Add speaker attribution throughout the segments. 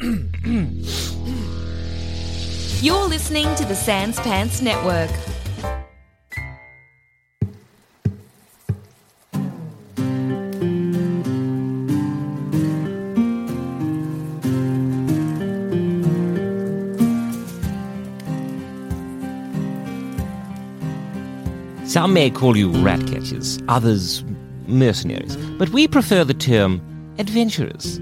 Speaker 1: You're listening to the Sans Pants Network.
Speaker 2: Some may call you rat catchers, others mercenaries, but we prefer the term adventurers.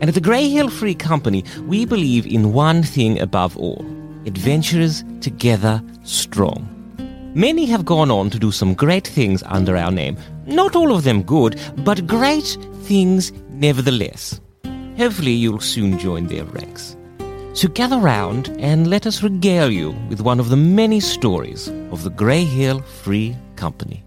Speaker 2: And at the Grey Hill Free Company, we believe in one thing above all adventurers together strong. Many have gone on to do some great things under our name. Not all of them good, but great things nevertheless. Hopefully, you'll soon join their ranks. So gather round and let us regale you with one of the many stories of the Grey Hill Free Company.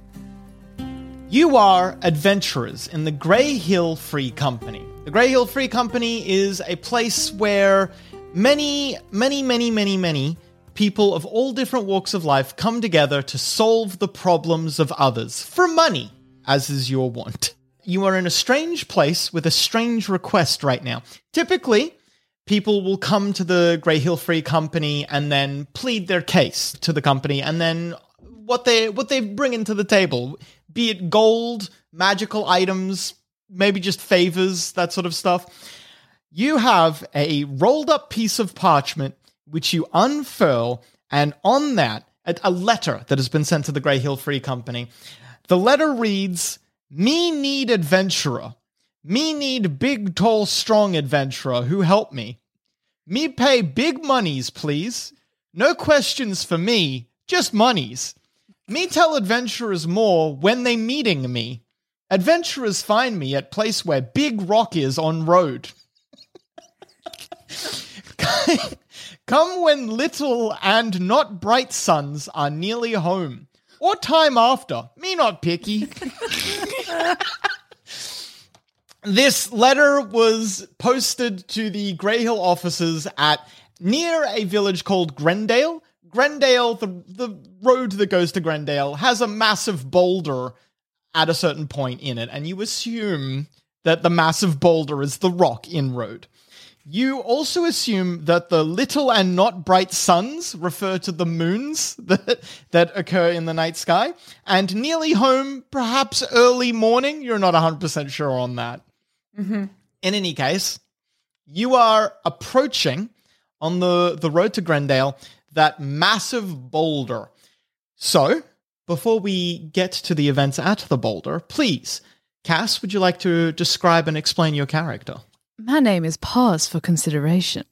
Speaker 3: You are adventurers in the Grey Hill Free Company. The Grey Hill Free Company is a place where many, many, many, many, many people of all different walks of life come together to solve the problems of others for money, as is your wont. You are in a strange place with a strange request right now. Typically, people will come to the Grey Hill Free Company and then plead their case to the company, and then what they what they bring into the table, be it gold, magical items, maybe just favors, that sort of stuff. You have a rolled up piece of parchment which you unfurl, and on that, a, letter that has been sent to the Grey Hill Free Company. The letter reads, Me need adventurer. Me need big, tall, strong adventurer who help me. Me pay big monies, please. No questions for me, just monies. Me tell adventurers more when they meeting me. Adventurers find me at place where big rock is on road. Come when little and not bright suns are nearly home, or time after. Me not picky. this letter was posted to the Grey Hill offices at near a village called Grendale. Grendale, the the road that goes to Grendale, has a massive boulder at a certain point in it, and you assume that the massive boulder is the rock in road. You also assume that the little and not bright suns refer to the moons that, that occur in the night sky, and nearly home, perhaps early morning. You're not 100% sure on that. Mm-hmm. In any case, you are approaching on the, the road to Grendale that massive boulder. So, before we get to the events at the boulder, please, Cass, would you like to describe and explain your character?
Speaker 4: My name is Paws for Consideration.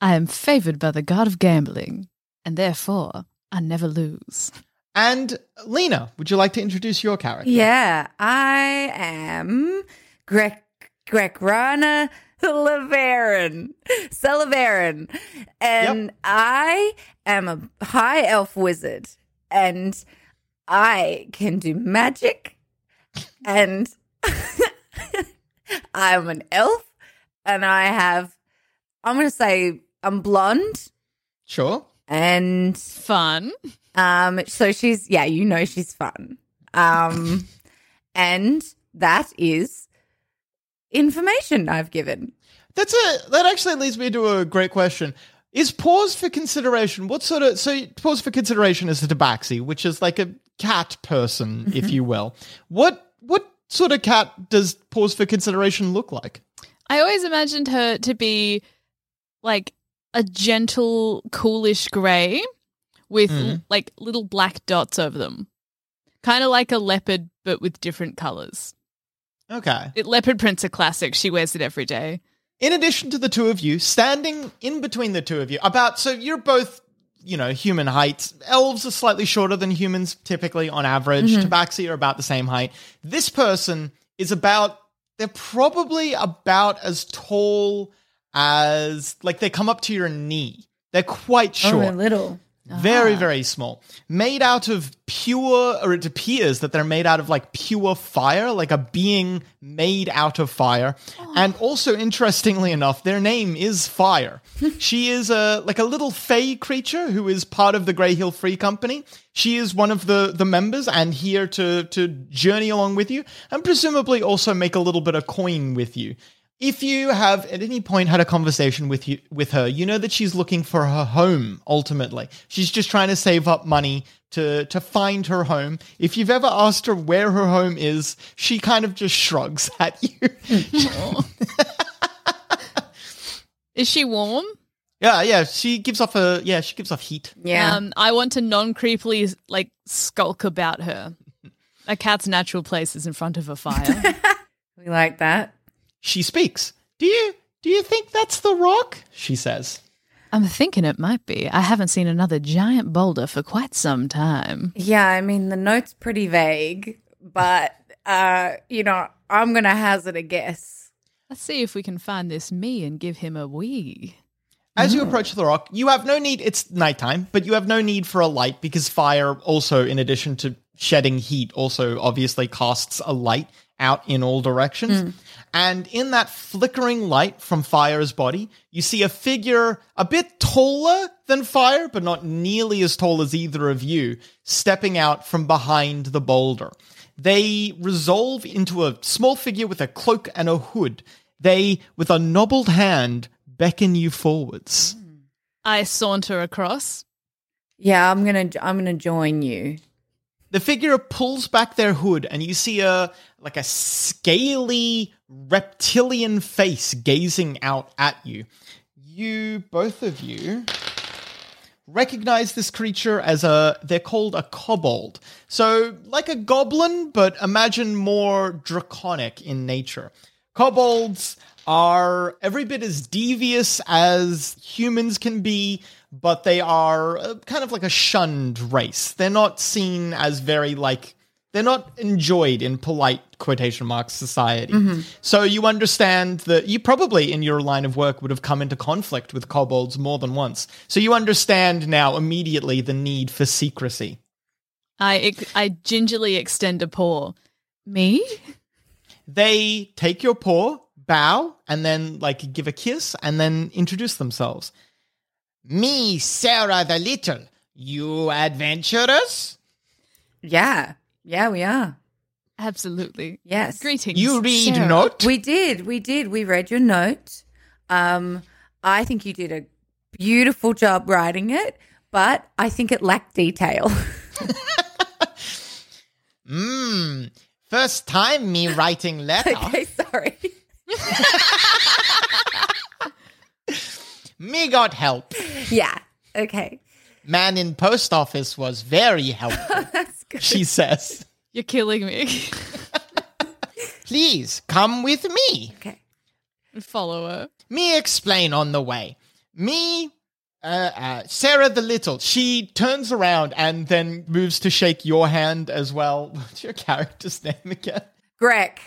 Speaker 4: I am favored by the god of gambling, and therefore I never lose.
Speaker 3: And Lena, would you like to introduce your character?
Speaker 5: Yeah, I am Greg Grekrana Lavarin. Selevarun. And
Speaker 3: Yep.
Speaker 5: I am a high elf wizard. And I can do magic. And I'm an elf. And I have, I'm going to say, I'm blonde.
Speaker 3: Sure.
Speaker 5: And
Speaker 4: Fun.
Speaker 5: um, so she's yeah, you know she's fun. Um, and that is information I've given.
Speaker 3: That's a that actually leads me to a great question. Is paws for consideration? What sort of so paws for consideration is a tabaxi, which is like a cat person, if you will. What what sort of cat does paws for consideration look like?
Speaker 4: I always imagined her to be like a gentle, coolish grey with
Speaker 3: Mhm.
Speaker 4: like little black dots over them. Kind of like a leopard, but with different colors.
Speaker 3: Okay.
Speaker 4: It, leopard print's a classic. She wears it every day.
Speaker 3: In addition to the two of you, standing in between the two of you, about so you're both, you know, human heights. Elves are slightly shorter than humans typically on average. Mm-hmm. Tabaxi are about the same height. This person is about they're probably about as tall as like they come up to your knee. They're quite oh, short.
Speaker 5: Oh, a
Speaker 3: Very, ah. very small. Made out of pure, or it appears that they're made out of like pure fire, like a being made out of fire. Oh. And also, interestingly enough, their name is Fire. she is a like a little fey creature who is part of the Grey Hill Free Company. She is one of the the members and here to to journey along with you, and presumably also make a little bit of coin with you. If you have at any point had a conversation with you with her, you know that she's looking for her home ultimately. She's just trying to save up money to to find her home. If you've ever asked her where her home is, she kind of just shrugs at you.
Speaker 4: Is she warm?
Speaker 3: yeah, yeah, she gives off a yeah, she gives off heat.
Speaker 5: Yeah.
Speaker 4: Um, I want to non creepily like skulk about her. A cat's natural place is in front of a fire.
Speaker 5: we like that.
Speaker 3: She speaks. Do you do you think that's the rock? She says.
Speaker 4: I'm thinking it might be. I haven't seen another giant boulder for quite some time.
Speaker 5: Yeah, I mean the note's pretty vague, but uh, you know, I'm gonna hazard a guess.
Speaker 4: Let's see if we can find this me and give him a wee.
Speaker 3: As you approach the rock, you have no need, it's nighttime, but you have no need for a light because fire also, in addition to shedding heat, also obviously casts a light out in all directions. And in that flickering light from fire's body, you see a figure a bit taller than fire, but not nearly as tall as either of you, stepping out from behind the boulder. They resolve into a small figure with a cloak and a hood. They, with a nobbled hand, beckon you forwards.
Speaker 4: I saunter across.
Speaker 5: Yeah, I'm gonna I'm gonna join you.
Speaker 3: The figure pulls back their hood, and you see a like a scaly reptilian face gazing out at you. You, both of you, recognize this creature as a they're called a kobold. So like a goblin, but imagine more draconic in nature. Kobolds are every bit as devious as humans can be, but they are uh, kind of like a shunned race. They're not seen as very like they're not enjoyed in polite quotation marks society. So you understand that you probably in your line of work would have come into conflict with kobolds more than once. So you understand now immediately the need for secrecy.
Speaker 4: I I gingerly extend a paw. Me?
Speaker 3: They take your paw, bow, and then like give a kiss and then introduce themselves. Me, Sarah the Little. You adventurous?
Speaker 5: Yeah. Yeah, we are.
Speaker 4: Absolutely.
Speaker 5: Yes.
Speaker 4: Greetings.
Speaker 3: You read
Speaker 4: Sarah.
Speaker 3: note?
Speaker 5: We did. We did. We read your note. Um, I think you did a beautiful job writing it, but I think it lacked detail.
Speaker 3: Mmm. First time me writing letter.
Speaker 5: okay, sorry.
Speaker 3: Me got help.
Speaker 5: Yeah. Okay.
Speaker 3: Man in post office was very helpful.
Speaker 5: That's good.
Speaker 3: she says.
Speaker 4: You're killing me.
Speaker 3: Please come with me.
Speaker 5: Okay.
Speaker 4: Follow her.
Speaker 3: Me explain on the way. Me, uh, uh, Sarah the Little, she turns around and then moves to shake your hand as well. What's your character's name again?
Speaker 5: Greg.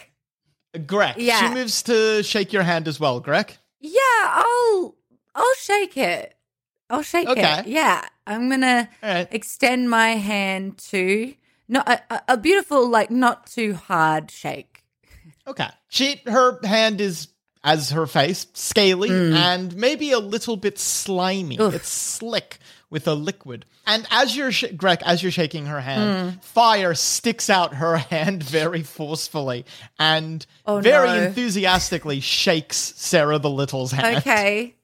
Speaker 3: Greg.
Speaker 5: Yeah.
Speaker 3: She moves to shake your hand as well, Greg.
Speaker 5: Yeah, I'll I'll shake it. I'll shake
Speaker 3: Okay.
Speaker 5: it. Yeah. I'm gonna
Speaker 3: right.
Speaker 5: extend my hand to not a, a- beautiful, like not too hard shake.
Speaker 3: Okay. She her hand is as her face, scaly mm. and maybe a little bit slimy.
Speaker 5: Oof.
Speaker 3: It's slick with a liquid. And as you're sh- Greg, as you're shaking her hand, mm. fire sticks out her hand very forcefully and
Speaker 5: Oh,
Speaker 3: very
Speaker 5: no.
Speaker 3: enthusiastically shakes Sarah the Little's hand.
Speaker 5: Okay.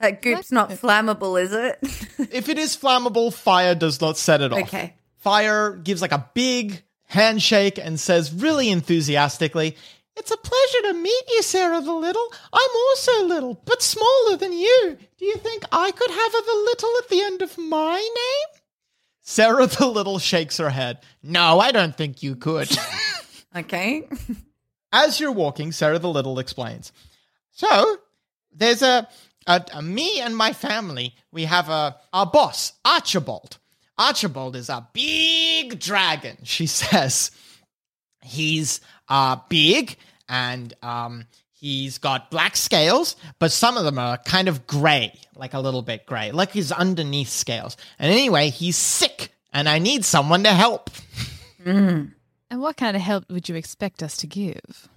Speaker 5: That goop's not uh, flammable, is it?
Speaker 3: If it is flammable, fire does not set it off.
Speaker 5: Okay.
Speaker 3: Fire gives like a big handshake and says really enthusiastically, It's a pleasure to meet you, Sarah the Little. I'm also little, but smaller than you. Do you think I could have a the little at the end of my name? Sarah the Little shakes her head. No, I don't think you could.
Speaker 5: Okay.
Speaker 3: As you're walking, Sarah the Little explains. So, there's a, a- me and my family. We have a our boss, Archibald. Archibald is a big dragon. She says he's uh big and um he's got black scales, but some of them are kind of gray, like a little bit gray, like he's underneath scales. And anyway, he's sick, and I need someone to help.
Speaker 4: And what kind of help would you expect us to give?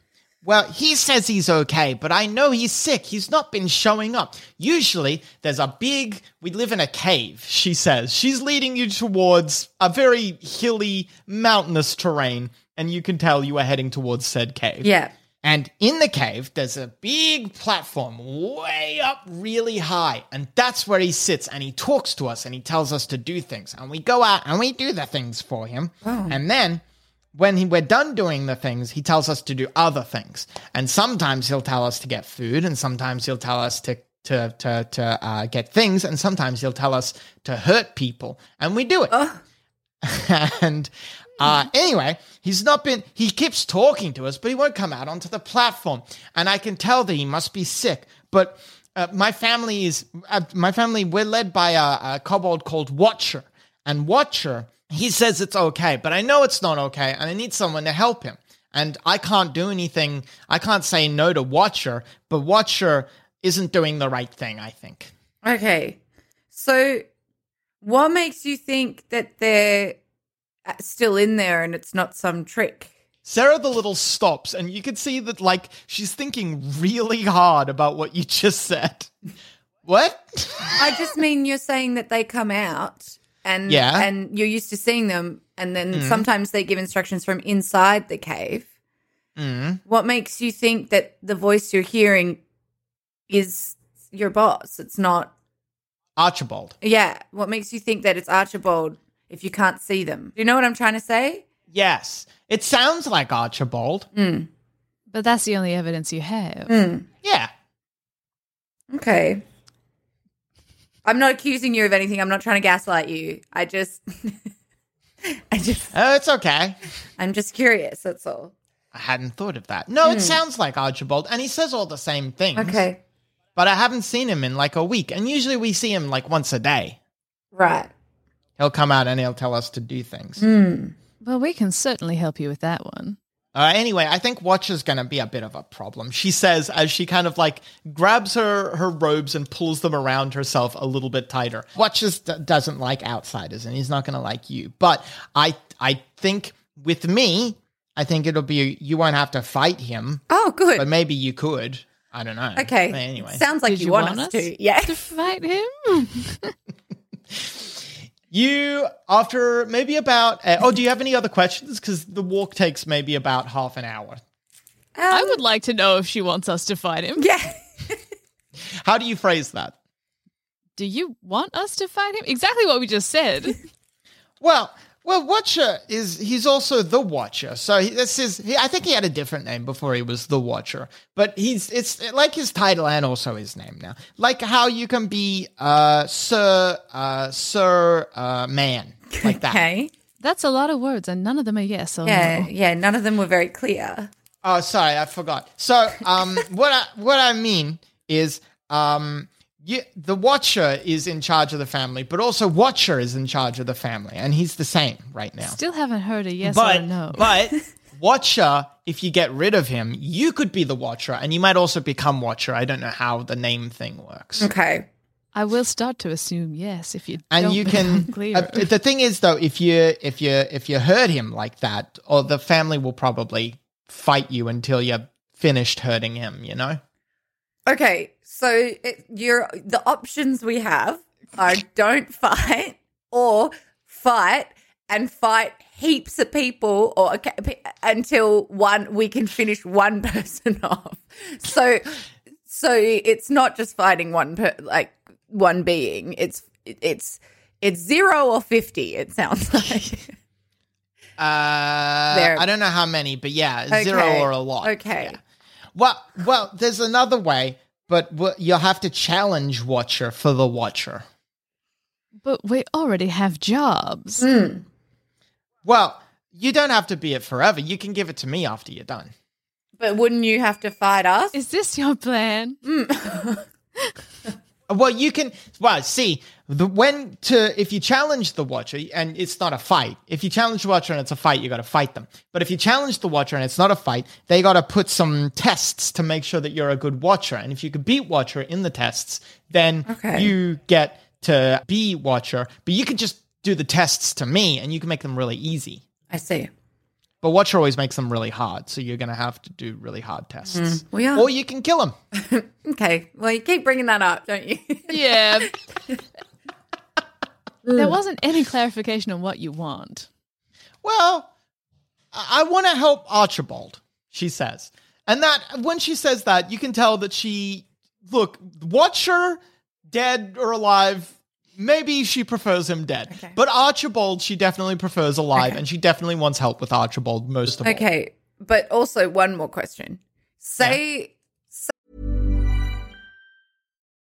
Speaker 3: Well, he says he's okay, but I know he's sick. He's not been showing up. Usually, there's a big. We live in a cave, she says. She's leading you towards a very hilly, mountainous terrain, and you can tell you are heading towards said cave.
Speaker 5: Yeah.
Speaker 3: And in the cave, there's a big platform way up really high. And that's where he sits and he talks to us and he tells us to do things. And we go out and we do the things for him. And then when he, we're done doing the things, he tells us to do other things. And sometimes he'll tell us to get food and sometimes he'll tell us to. To to to uh, get things, and sometimes he'll tell us to hurt people, and we do it. and uh, anyway, he's not been. He keeps talking to us, but he won't come out onto the platform. And I can tell that he must be sick. But uh, my family is uh, my family. We're led by a, a kobold called Watcher, and Watcher he says it's okay, but I know it's not okay, and I need someone to help him. And I can't do anything. I can't say no to Watcher, but Watcher isn't doing the right thing. I think.
Speaker 5: Okay. So, what makes you think that they're uh, still in there and it's not some trick?
Speaker 3: Sarah the Little stops, and you can see that, like, she's thinking really hard about what you just said. What?
Speaker 5: I just mean you're saying that they come out and
Speaker 3: Yeah.
Speaker 5: and you're used to seeing them and then mm. sometimes they give instructions from inside the cave.
Speaker 3: mm.
Speaker 5: What makes you think that the voice you're hearing is your boss? It's not
Speaker 3: Archibald.
Speaker 5: Yeah, what makes you think that it's Archibald if you can't see them? Do you know what I'm trying to say?
Speaker 3: Yes. It sounds like Archibald. Mm.
Speaker 4: But that's the only evidence you have. Mm.
Speaker 3: Yeah.
Speaker 5: Okay. I'm not accusing you of anything. I'm not trying to gaslight you. I just I just
Speaker 3: Oh, it's okay.
Speaker 5: I'm just curious, that's all.
Speaker 3: I hadn't thought of that. No, it hmm. sounds like Archibald, and he says all the same things.
Speaker 5: Okay.
Speaker 3: But I haven't seen him in like a week, and usually we see him like once a day.
Speaker 5: Right.
Speaker 3: He'll come out and he'll tell us to do things. Hmm.
Speaker 4: Well, we can certainly help you with that one.
Speaker 3: Uh, anyway, I think Watcher's going to be a bit of a problem. She says as she kind of like grabs her her robes and pulls them around herself a little bit tighter. Watchers d- doesn't like outsiders, and he's not going to like you. But I I think with me, I think it'll be you won't have to fight him,
Speaker 5: Oh, good.
Speaker 3: but maybe you could. I don't know.
Speaker 5: okay.
Speaker 3: But anyway,
Speaker 5: Sounds like you,
Speaker 4: you
Speaker 5: want,
Speaker 4: want
Speaker 5: us
Speaker 4: us?
Speaker 5: to. Yeah.
Speaker 4: To fight him?
Speaker 3: you after maybe about. Uh, oh, do you have any other questions? Because the walk takes maybe about half an hour.
Speaker 4: I would like to know if she wants us to fight him.
Speaker 5: Yeah.
Speaker 3: How do you phrase that?
Speaker 4: Do you want us to fight him? Exactly what we just said.
Speaker 3: Well, well, Watcher is he's also the Watcher. So he, this is he, I think he had a different name before he was the Watcher, but he's it's like his title and also his name now. Like how you can be uh Sir uh Sir uh Man like that.
Speaker 5: Okay.
Speaker 4: That's a lot of words, and none of them are yes or
Speaker 5: Yeah.
Speaker 4: no.
Speaker 5: Yeah. None of them were very clear.
Speaker 3: Oh, sorry, I forgot. So, um, what I what I mean is, um, you, the Watcher is in charge of the family, but also Watcher is in charge of the family, and he's the same right now.
Speaker 4: Still haven't heard a yes
Speaker 3: but
Speaker 4: or no.
Speaker 3: but Watcher, if you get rid of him, you could be the Watcher, and you might also become Watcher. I don't know how the name thing works.
Speaker 5: Okay.
Speaker 4: I will start to assume yes if you
Speaker 3: And
Speaker 4: don't
Speaker 3: you can.
Speaker 4: clear.
Speaker 3: Uh, the thing is, though, if you if you if you hurt him like that, or the family will probably fight you until you're finished hurting him. You know.
Speaker 5: Okay. So it, you're the options we have are don't fight or fight and fight heaps of people or okay, until one we can finish one person off. So so it's not just fighting one per like one being. It's it's it's zero or fifty. It sounds like.
Speaker 3: Uh, I don't know how many, but yeah,
Speaker 5: Okay.
Speaker 3: zero or a lot.
Speaker 5: Okay.
Speaker 3: Yeah. Well, well, there's another way, but you'll have to challenge Watcher for the Watcher.
Speaker 4: But we already have jobs.
Speaker 5: Hmm.
Speaker 3: Well, you don't have to be it forever. You can give it to me after you're done.
Speaker 5: But wouldn't you have to fight us?
Speaker 4: Is this your plan?
Speaker 3: Well, you can. Well, see, the when to if you challenge the Watcher and it's not a fight. If you challenge the Watcher and it's a fight, you got to fight them. But if you challenge the Watcher and it's not a fight, they got to put some tests to make sure that you're a good Watcher. And if you could beat Watcher in the tests, then
Speaker 5: Okay.
Speaker 3: you get to be Watcher. But you could just do the tests to me, and you can make them really easy.
Speaker 5: I see.
Speaker 3: But Watcher always makes them really hard, so you're going to have to do really hard tests. Mm.
Speaker 5: we are.
Speaker 3: Or you can kill them.
Speaker 5: Okay. Well, you keep bringing that up, don't you?
Speaker 4: Yeah. there mm. wasn't any clarification on what you want.
Speaker 3: Well, I, I want to help Archibald, she says. And that when she says that, you can tell that she look, Watcher, dead or alive, maybe she prefers him dead.
Speaker 5: Okay.
Speaker 3: But Archibald, she definitely prefers alive,
Speaker 5: Okay.
Speaker 3: and she definitely wants help with Archibald most of all.
Speaker 5: okay. But also, one more question. Say,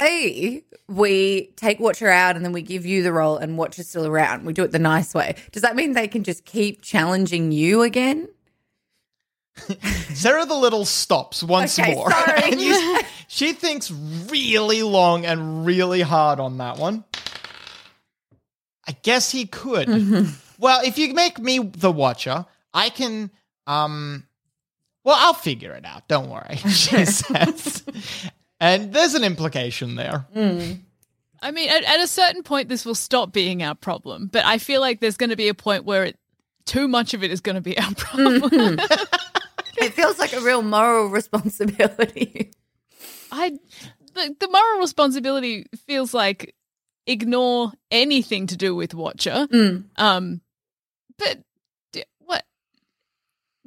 Speaker 5: Say we take Watcher out and then we give you the role and Watcher's still around. We do it the nice way. Does that mean they can just keep challenging you again?
Speaker 3: Sarah the Little stops once
Speaker 5: Okay,
Speaker 3: more.
Speaker 5: sorry.
Speaker 3: She thinks really long and really hard on that one. I guess he could.
Speaker 5: Mm-hmm.
Speaker 3: Well, if you make me the watcher, I can um well, I'll figure it out. Don't worry, she says. And there's an implication there.
Speaker 4: I mean, at, at a certain point, this will stop being our problem. But I feel like there's going to be a point where it, too much of it is going to be our problem.
Speaker 5: It feels like a real moral responsibility.
Speaker 4: I, the, the moral responsibility feels like ignore anything to do with Watcher. Um, but d- what?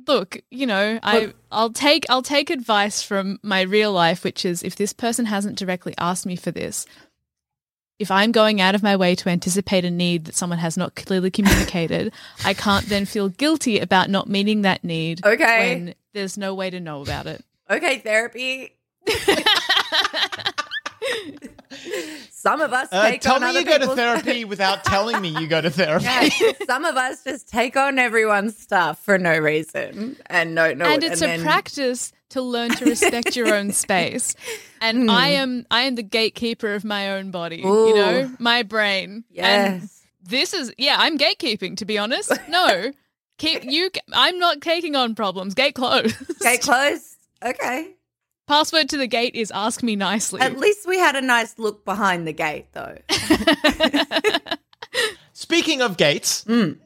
Speaker 4: Look, you know, I I'll take I'll take advice from my real life, which is if this person hasn't directly asked me for this, if I'm going out of my way to anticipate a need that someone has not clearly communicated, I can't then feel guilty about not meeting that need.
Speaker 5: Okay.
Speaker 4: when there's no way to know about it.
Speaker 5: Okay, therapy. Some of us
Speaker 3: Uh,
Speaker 5: take
Speaker 3: tell
Speaker 5: on
Speaker 3: me
Speaker 5: other
Speaker 3: you go to therapy without telling me you go to therapy.
Speaker 5: Yeah, some of us just take on everyone's stuff for no reason and no no.
Speaker 4: and it's a
Speaker 5: then-
Speaker 4: practice to learn to respect your own space. And I am I am the gatekeeper of my own body. You
Speaker 5: Hmm.
Speaker 4: Know, my brain. And
Speaker 5: Yes.
Speaker 4: this is yeah, I'm gatekeeping. To be honest, no, keep you. I'm not taking on problems. Gate closed.
Speaker 5: Gate closed. Okay.
Speaker 4: Password to the gate is ask me nicely.
Speaker 5: At least we had a nice look behind the gate, though.
Speaker 3: Speaking of gates, mm.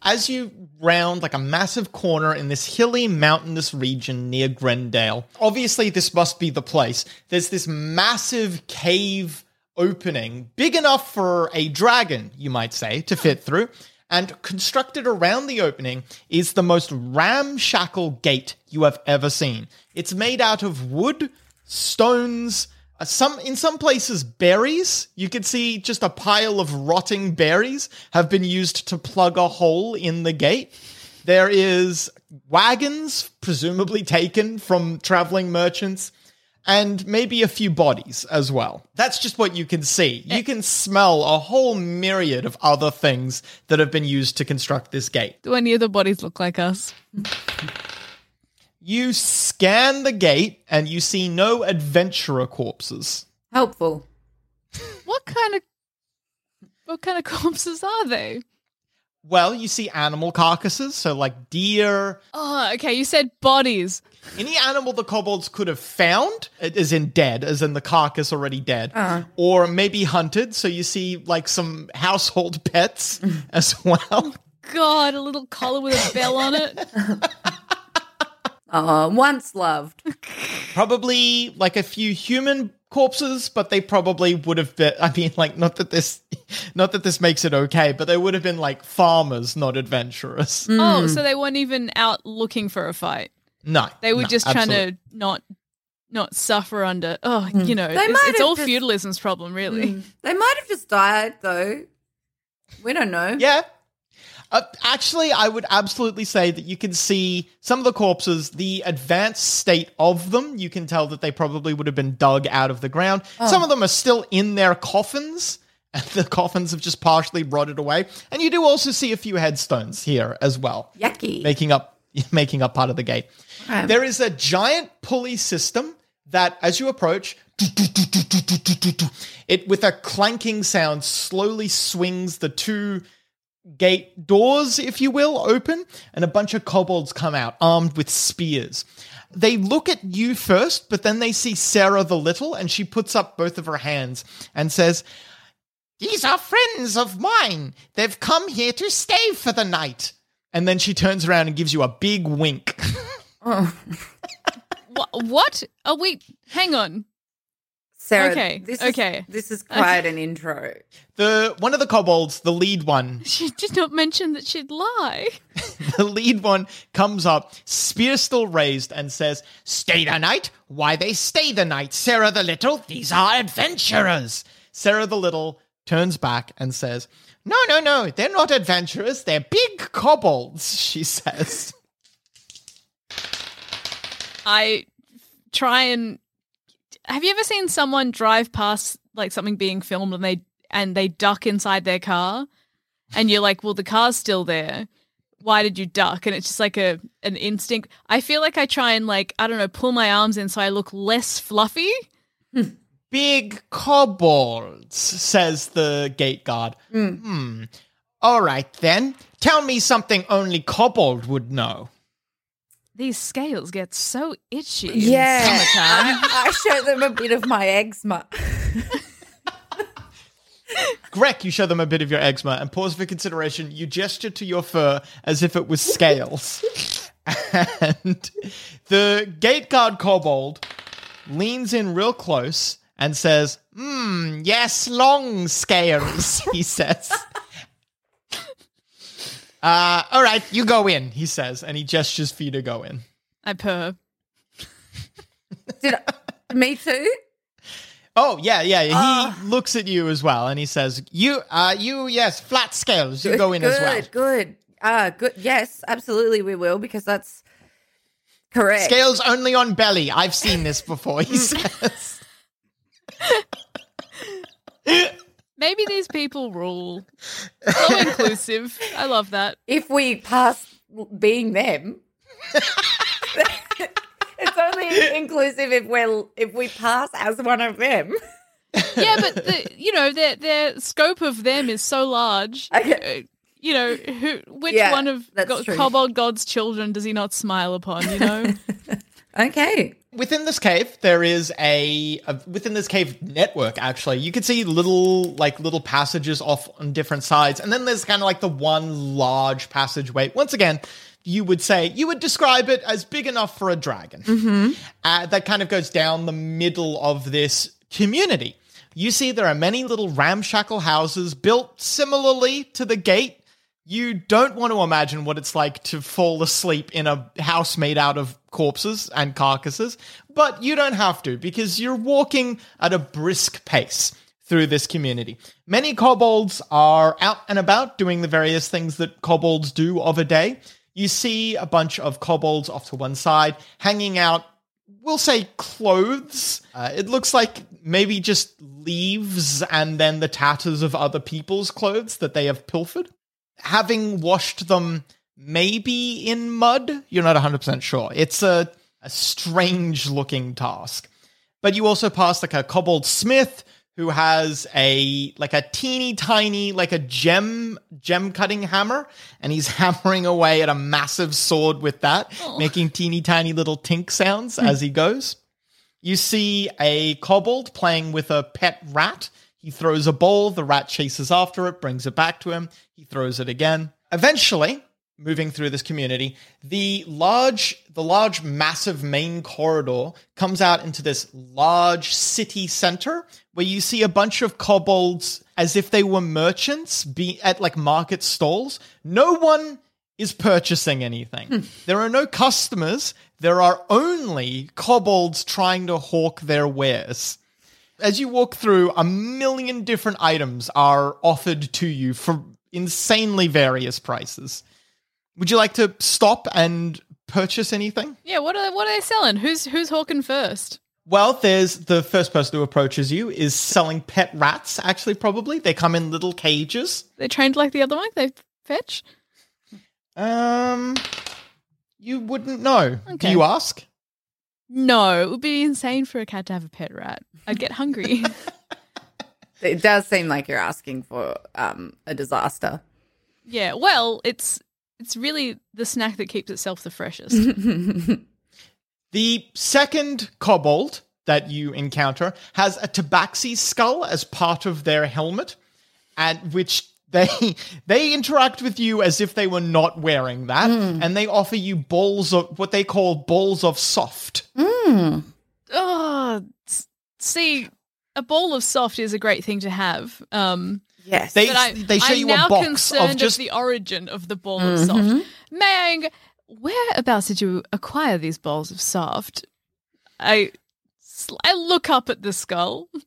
Speaker 3: as you round like a massive corner in this hilly, mountainous region near Grendale, obviously this must be the place. There's this massive cave opening, big enough for a dragon, you might say, to fit through. And constructed around the opening is the most ramshackle gate you have ever seen. It's made out of wood, stones, uh, some in some places berries. You could see just a pile of rotting berries have been used to plug a hole in the gate. There is wagons, presumably taken from traveling merchants, and maybe a few bodies as well. That's just what you can see. You eh. can smell a whole myriad of other things that have been used to construct this gate.
Speaker 4: Do any of the bodies look like us?
Speaker 3: You scan the gate and you see no adventurer corpses.
Speaker 5: Helpful.
Speaker 4: What kind of what kind of corpses are they?
Speaker 3: Well, you see animal carcasses, so like deer,
Speaker 4: Oh, okay. You said bodies.
Speaker 3: Any animal the kobolds could have found, as in dead, as in the carcass already dead, uh-huh. or maybe hunted. So you see like some household pets as well.
Speaker 4: God, a little collar with a bell on it.
Speaker 5: Oh, once loved.
Speaker 3: Probably like a few human corpses, but they probably would have been. I mean, like not that this, not that this makes it okay, but they would have been like farmers, not adventurers.
Speaker 4: Oh, mm. so they weren't even out looking for a fight.
Speaker 3: No,
Speaker 4: They were
Speaker 3: no,
Speaker 4: just trying
Speaker 3: absolutely.
Speaker 4: to not not suffer under. Oh, you know,
Speaker 5: They
Speaker 4: it's,
Speaker 5: might
Speaker 4: it's all
Speaker 5: just-
Speaker 4: feudalism's problem, really.
Speaker 5: They might have just died though. We don't know.
Speaker 3: Yeah. Uh, actually, I would absolutely say that you can see some of the corpses, the advanced state of them. You can tell that they probably would have been dug out of the ground. Some of them are still in their coffins, and the coffins have just partially rotted away. And you do also see a few headstones here as well,
Speaker 5: Yucky.
Speaker 3: making up making up part of the gate. There is a giant pulley system that, as you approach, it with a clanking sound slowly swings the two gate doors, if you will, open, and a bunch of kobolds come out armed with spears. They look at you first, but then they see Sarah the Little, and she puts up both of her hands and says, These are friends of mine. They've come here to stay for the night. And then she turns around and gives you a big wink.
Speaker 4: What? What? Oh wait, hang on.
Speaker 5: Sarah,
Speaker 4: Okay,
Speaker 5: This
Speaker 4: okay.
Speaker 5: Is, this is quite an intro.
Speaker 3: The one of the kobolds, the lead one,
Speaker 4: She did not mention that she'd lie.
Speaker 3: the lead one comes up, spear still raised, and says, Stay the night? Why they stay the night? Sarah the Little, these are adventurers. Sarah the Little turns back and says, No, no, no, they're not adventurers, they're big kobolds, she says.
Speaker 4: I try and have you ever seen someone drive past like something being filmed and they and they duck inside their car? And you're like well the car's still there. Why did you duck? And it's just like a an instinct. I feel like i try and like i don't know pull my arms in so i look less fluffy hmm.
Speaker 3: Big kobolds, says the gate guard. Hmm. All right then. Tell me something only kobold would know.
Speaker 4: these scales get so itchy
Speaker 5: Yeah.
Speaker 4: in summertime
Speaker 5: I, I show them a bit of my eczema.
Speaker 3: Greg, you show them a bit of your eczema and paws for consideration. You gesture to your fur as if it was scales. and the gate guard kobold leans in real close and says, Hmm, yes, long scales, he says. Uh, all right, you go in, he says, and he gestures for you to go in.
Speaker 4: i purr
Speaker 5: Did I, me too?
Speaker 3: Oh, yeah, yeah, yeah. He looks at you as well and he says, You, uh, you, yes, flat scales, you go in
Speaker 5: good,
Speaker 3: as well.
Speaker 5: Good. Ah, good. Yes, absolutely, we will because that's correct.
Speaker 3: Scales only on belly. I've seen this before, he says.
Speaker 4: Maybe these people rule so inclusive i love that
Speaker 5: If we pass being them, it's only inclusive if we're if we pass as one of them.
Speaker 4: yeah, but the, you know their their scope of them is so large.
Speaker 5: Okay.
Speaker 4: Uh, You know, who which
Speaker 5: Yeah,
Speaker 4: one of
Speaker 5: that's
Speaker 4: go-
Speaker 5: true.
Speaker 4: kobold god's children does he not smile upon? You know,
Speaker 5: Okay.
Speaker 3: Within this cave, there is a, a within this cave network. Actually, you can see little like little passages off on different sides, and then there's kind of like the one large passageway. Once again, you would say you would describe it as big enough for a dragon. Uh, that kind of goes down the middle of this community. You see, there are many little ramshackle houses built similarly to the gate you don't want to imagine what it's like to fall asleep in a house made out of corpses and carcasses, but you don't have to because you're walking at a brisk pace through this community. Many kobolds are out and about doing the various things that kobolds do of a day. You see a bunch of kobolds off to one side, hanging out we'll say clothes. Uh, it looks like maybe just leaves and then the tatters of other people's clothes that they have pilfered. Having washed them maybe in mud, you're not 100% sure. It's a, a strange looking task. But you also pass like a kobold smith who has a like a teeny tiny like a gem gem cutting hammer and he's hammering away at a massive sword with that oh. making teeny tiny little tink sounds as he goes you see a kobold playing with a pet rat he throws a ball the rat chases after it brings it back to him he throws it again. Eventually moving through this community the large the large massive main corridor comes out into this large city center where you see a bunch of kobolds as if they were merchants be at like market stalls. No one is purchasing anything. Hmm. There are no customers. There are only kobolds trying to hawk their wares as you walk through a million different items are offered to you for insanely various prices would you like to stop and purchase anything?
Speaker 4: Yeah, what are what are they selling? Who's who's hawking first?
Speaker 3: Well, there's the first person who approaches you is selling pet rats, actually, probably. They come in little cages.
Speaker 4: They trained like the other one. They fetch.
Speaker 3: Um, you wouldn't know. Do you ask?
Speaker 4: No, it would be insane for a cat to have a pet rat. I'd get hungry.
Speaker 5: It does seem like you're asking for um, a disaster.
Speaker 4: yeah, well, it's it's really the snack that keeps itself the freshest.
Speaker 3: The second kobold that you encounter has a tabaxi skull as part of their helmet, and which they they interact with you as if they were not wearing that, hmm. and they offer you balls of what they call balls of soft.
Speaker 4: Hmm. oh, see, a ball of soft is a great thing to have. Um,
Speaker 5: Yes.
Speaker 3: They
Speaker 4: I,
Speaker 3: they show
Speaker 4: I'm
Speaker 3: you
Speaker 4: now
Speaker 3: a box
Speaker 4: concerned
Speaker 3: of just
Speaker 4: the origin of the ball of soft. Mm-hmm. May I? Whereabouts did you acquire these balls of soft? I I look up at the skull.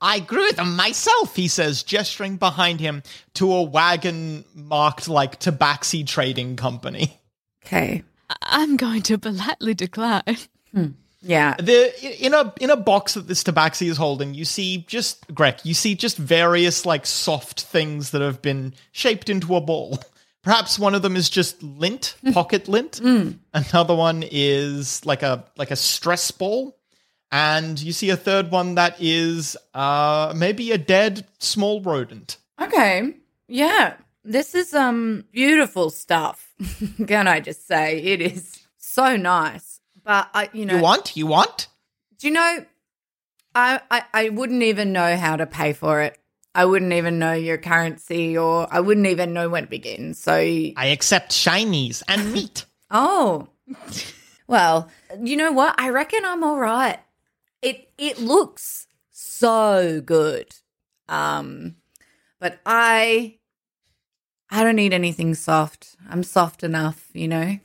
Speaker 3: I grew them myself, he says, gesturing behind him to a wagon marked like Tabaxi Trading Company.
Speaker 5: okay.
Speaker 4: I- I'm going to politely decline. Hmm.
Speaker 5: Yeah.
Speaker 3: The in a in a box that this Tabaxi is holding, you see just Greg, you see just various like soft things that have been shaped into a ball. Perhaps one of them is just lint, hmm. pocket lint. Hmm. Another one is like a like a stress ball. And you see a third one that is uh maybe a dead small rodent.
Speaker 5: Okay. Yeah. This is um beautiful stuff. Can I just say it is so nice. But I you know
Speaker 3: You want? You want?
Speaker 5: Do you know I, I I wouldn't even know how to pay for it. I wouldn't even know your currency or I wouldn't even know when to begin. So
Speaker 3: I accept shinies and meat.
Speaker 5: Oh. well, you know what? I reckon I'm all right. It it looks so good. Um but I I don't need anything soft. I'm soft enough, you know.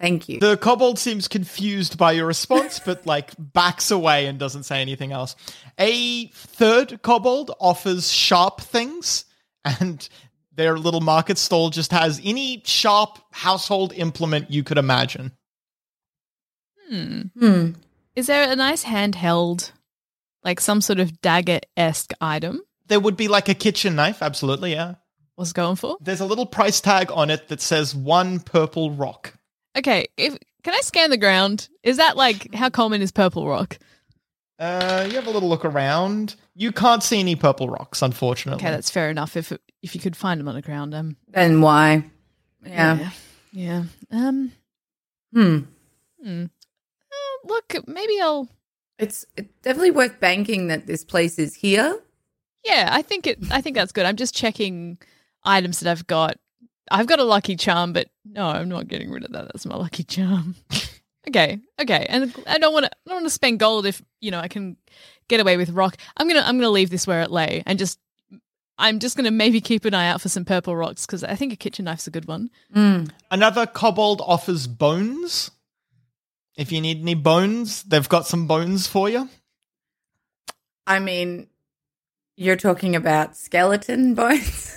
Speaker 5: Thank you.
Speaker 3: The kobold seems confused by your response, but like backs away and doesn't say anything else. A third kobold offers sharp things, and their little market stall just has any sharp household implement you could imagine.
Speaker 4: Hmm.
Speaker 5: Hmm.
Speaker 4: Is there a nice handheld, like some sort of dagger esque item?
Speaker 3: There would be like a kitchen knife, absolutely, yeah.
Speaker 4: Was going for?
Speaker 3: There's a little price tag on it that says one purple rock.
Speaker 4: Okay, if can I scan the ground? Is that like how common is purple rock?
Speaker 3: Uh, you have a little look around. You can't see any purple rocks, unfortunately.
Speaker 4: Okay, that's fair enough. If if you could find them on the ground, um,
Speaker 5: Then why? Yeah.
Speaker 4: yeah, yeah. Um,
Speaker 5: Hmm.
Speaker 4: uh, look, maybe I'll.
Speaker 5: It's, it's definitely worth banking that this place is here.
Speaker 4: Yeah, I think it. I think that's good. I'm just checking items that I've got. I've got a lucky charm, but no, I'm not getting rid of that. That's my lucky charm. okay, okay, and I don't want to. I don't want to spend gold if you know I can get away with rock. I'm gonna. I'm gonna leave this where it lay and just. I'm just gonna maybe keep an eye out for some purple rocks because I think a kitchen knife's a good one. Hmm.
Speaker 3: Another kobold offers bones. If you need any bones, they've got some bones for you.
Speaker 5: I mean, you're talking about skeleton bones?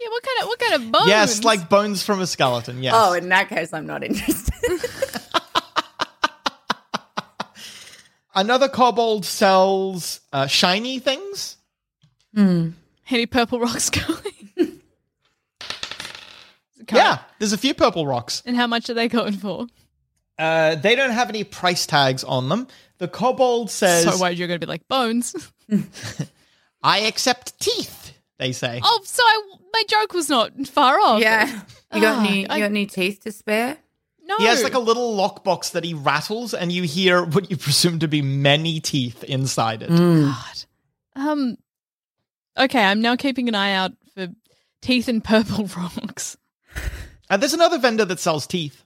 Speaker 4: Yeah, what kind of what kind of bones?
Speaker 3: Yes, like bones from a skeleton. Yes.
Speaker 5: Oh, in that case, I'm not interested.
Speaker 3: Another kobold sells uh, shiny things. Hmm.
Speaker 4: Any purple rocks going?
Speaker 3: Yeah, there's a few purple rocks.
Speaker 4: And how much are they going for?
Speaker 3: Uh, they don't have any price tags on them. The kobold says,
Speaker 4: so worried you're going to be like bones.
Speaker 3: I accept teeth, they say.
Speaker 4: oh, so I, my joke was not far off.
Speaker 5: Yeah. You got
Speaker 4: Ah,
Speaker 5: any? You
Speaker 4: I-
Speaker 5: got any teeth to spare?
Speaker 4: No.
Speaker 3: He has like a little lockbox that he rattles, and you hear what you presume to be many teeth inside it.
Speaker 4: God. Um. Okay, I'm now keeping an eye out for teeth and purple rocks.
Speaker 3: And there's another vendor that sells teeth.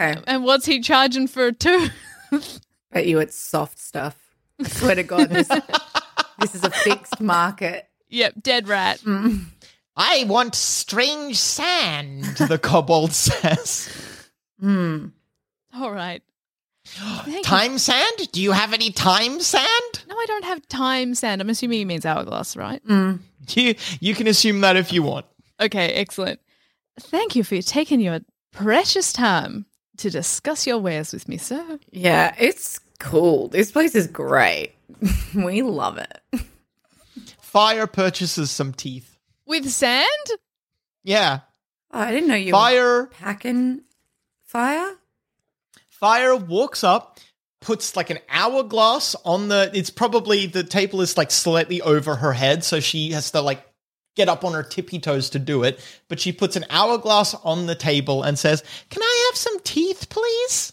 Speaker 5: Okay.
Speaker 4: And what's he charging for a tooth?
Speaker 5: Bet you it's soft stuff. I swear to God, this, this is a fixed market.
Speaker 4: yep, dead rat.
Speaker 3: I want strange sand, the kobold says.
Speaker 5: Hmm.
Speaker 4: All right. Thank you.
Speaker 3: Time sand? Do you have any time sand?
Speaker 4: No, I don't have time sand. I'm assuming he means hourglass, right?
Speaker 3: You, you can assume that if you want.
Speaker 4: Okay, excellent. Thank you for taking your precious time to discuss your wares with me, sir.
Speaker 5: Yeah, it's cool. This place is great. we love it.
Speaker 3: Fire purchases some teeth.
Speaker 4: With sand?
Speaker 3: Yeah.
Speaker 5: Oh, I didn't know you were
Speaker 3: Fire
Speaker 5: packing fire.
Speaker 3: Fire walks up, puts like an hourglass on the. It's probably the table is like slightly over her head, so she has to like get up on her tippy toes to do it. But she puts an hourglass on the table and says, Can I have some teeth, please?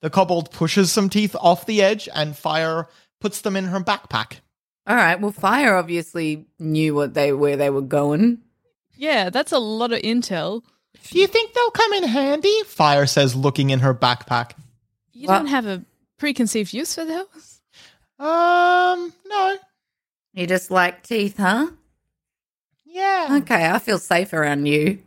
Speaker 3: The kobold pushes some teeth off the edge, and Fire puts them in her backpack.
Speaker 5: All right. Well, fire obviously knew what they where they were going.
Speaker 4: Yeah, that's a lot of intel.
Speaker 3: Do you think they'll come in handy? Fire says, looking in her backpack.
Speaker 4: You
Speaker 5: Well-
Speaker 4: don't have a preconceived use for those?
Speaker 3: Um, no.
Speaker 5: You just like teeth, huh?
Speaker 3: Yeah.
Speaker 5: Okay, I feel safe around you.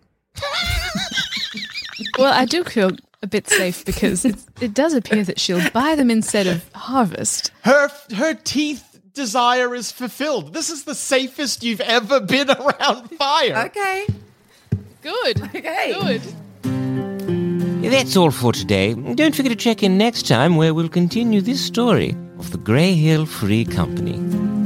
Speaker 4: Well, I do feel a bit safe because it, it does appear that she'll buy them instead of harvest.
Speaker 3: Her her teeth desire is fulfilled. This is the safest you've ever been around fire.
Speaker 5: Okay.
Speaker 4: Good.
Speaker 5: Okay.
Speaker 4: Good.
Speaker 2: That's all for today. Don't forget to check in next time where we'll continue this story of the Grey Hill Free Company.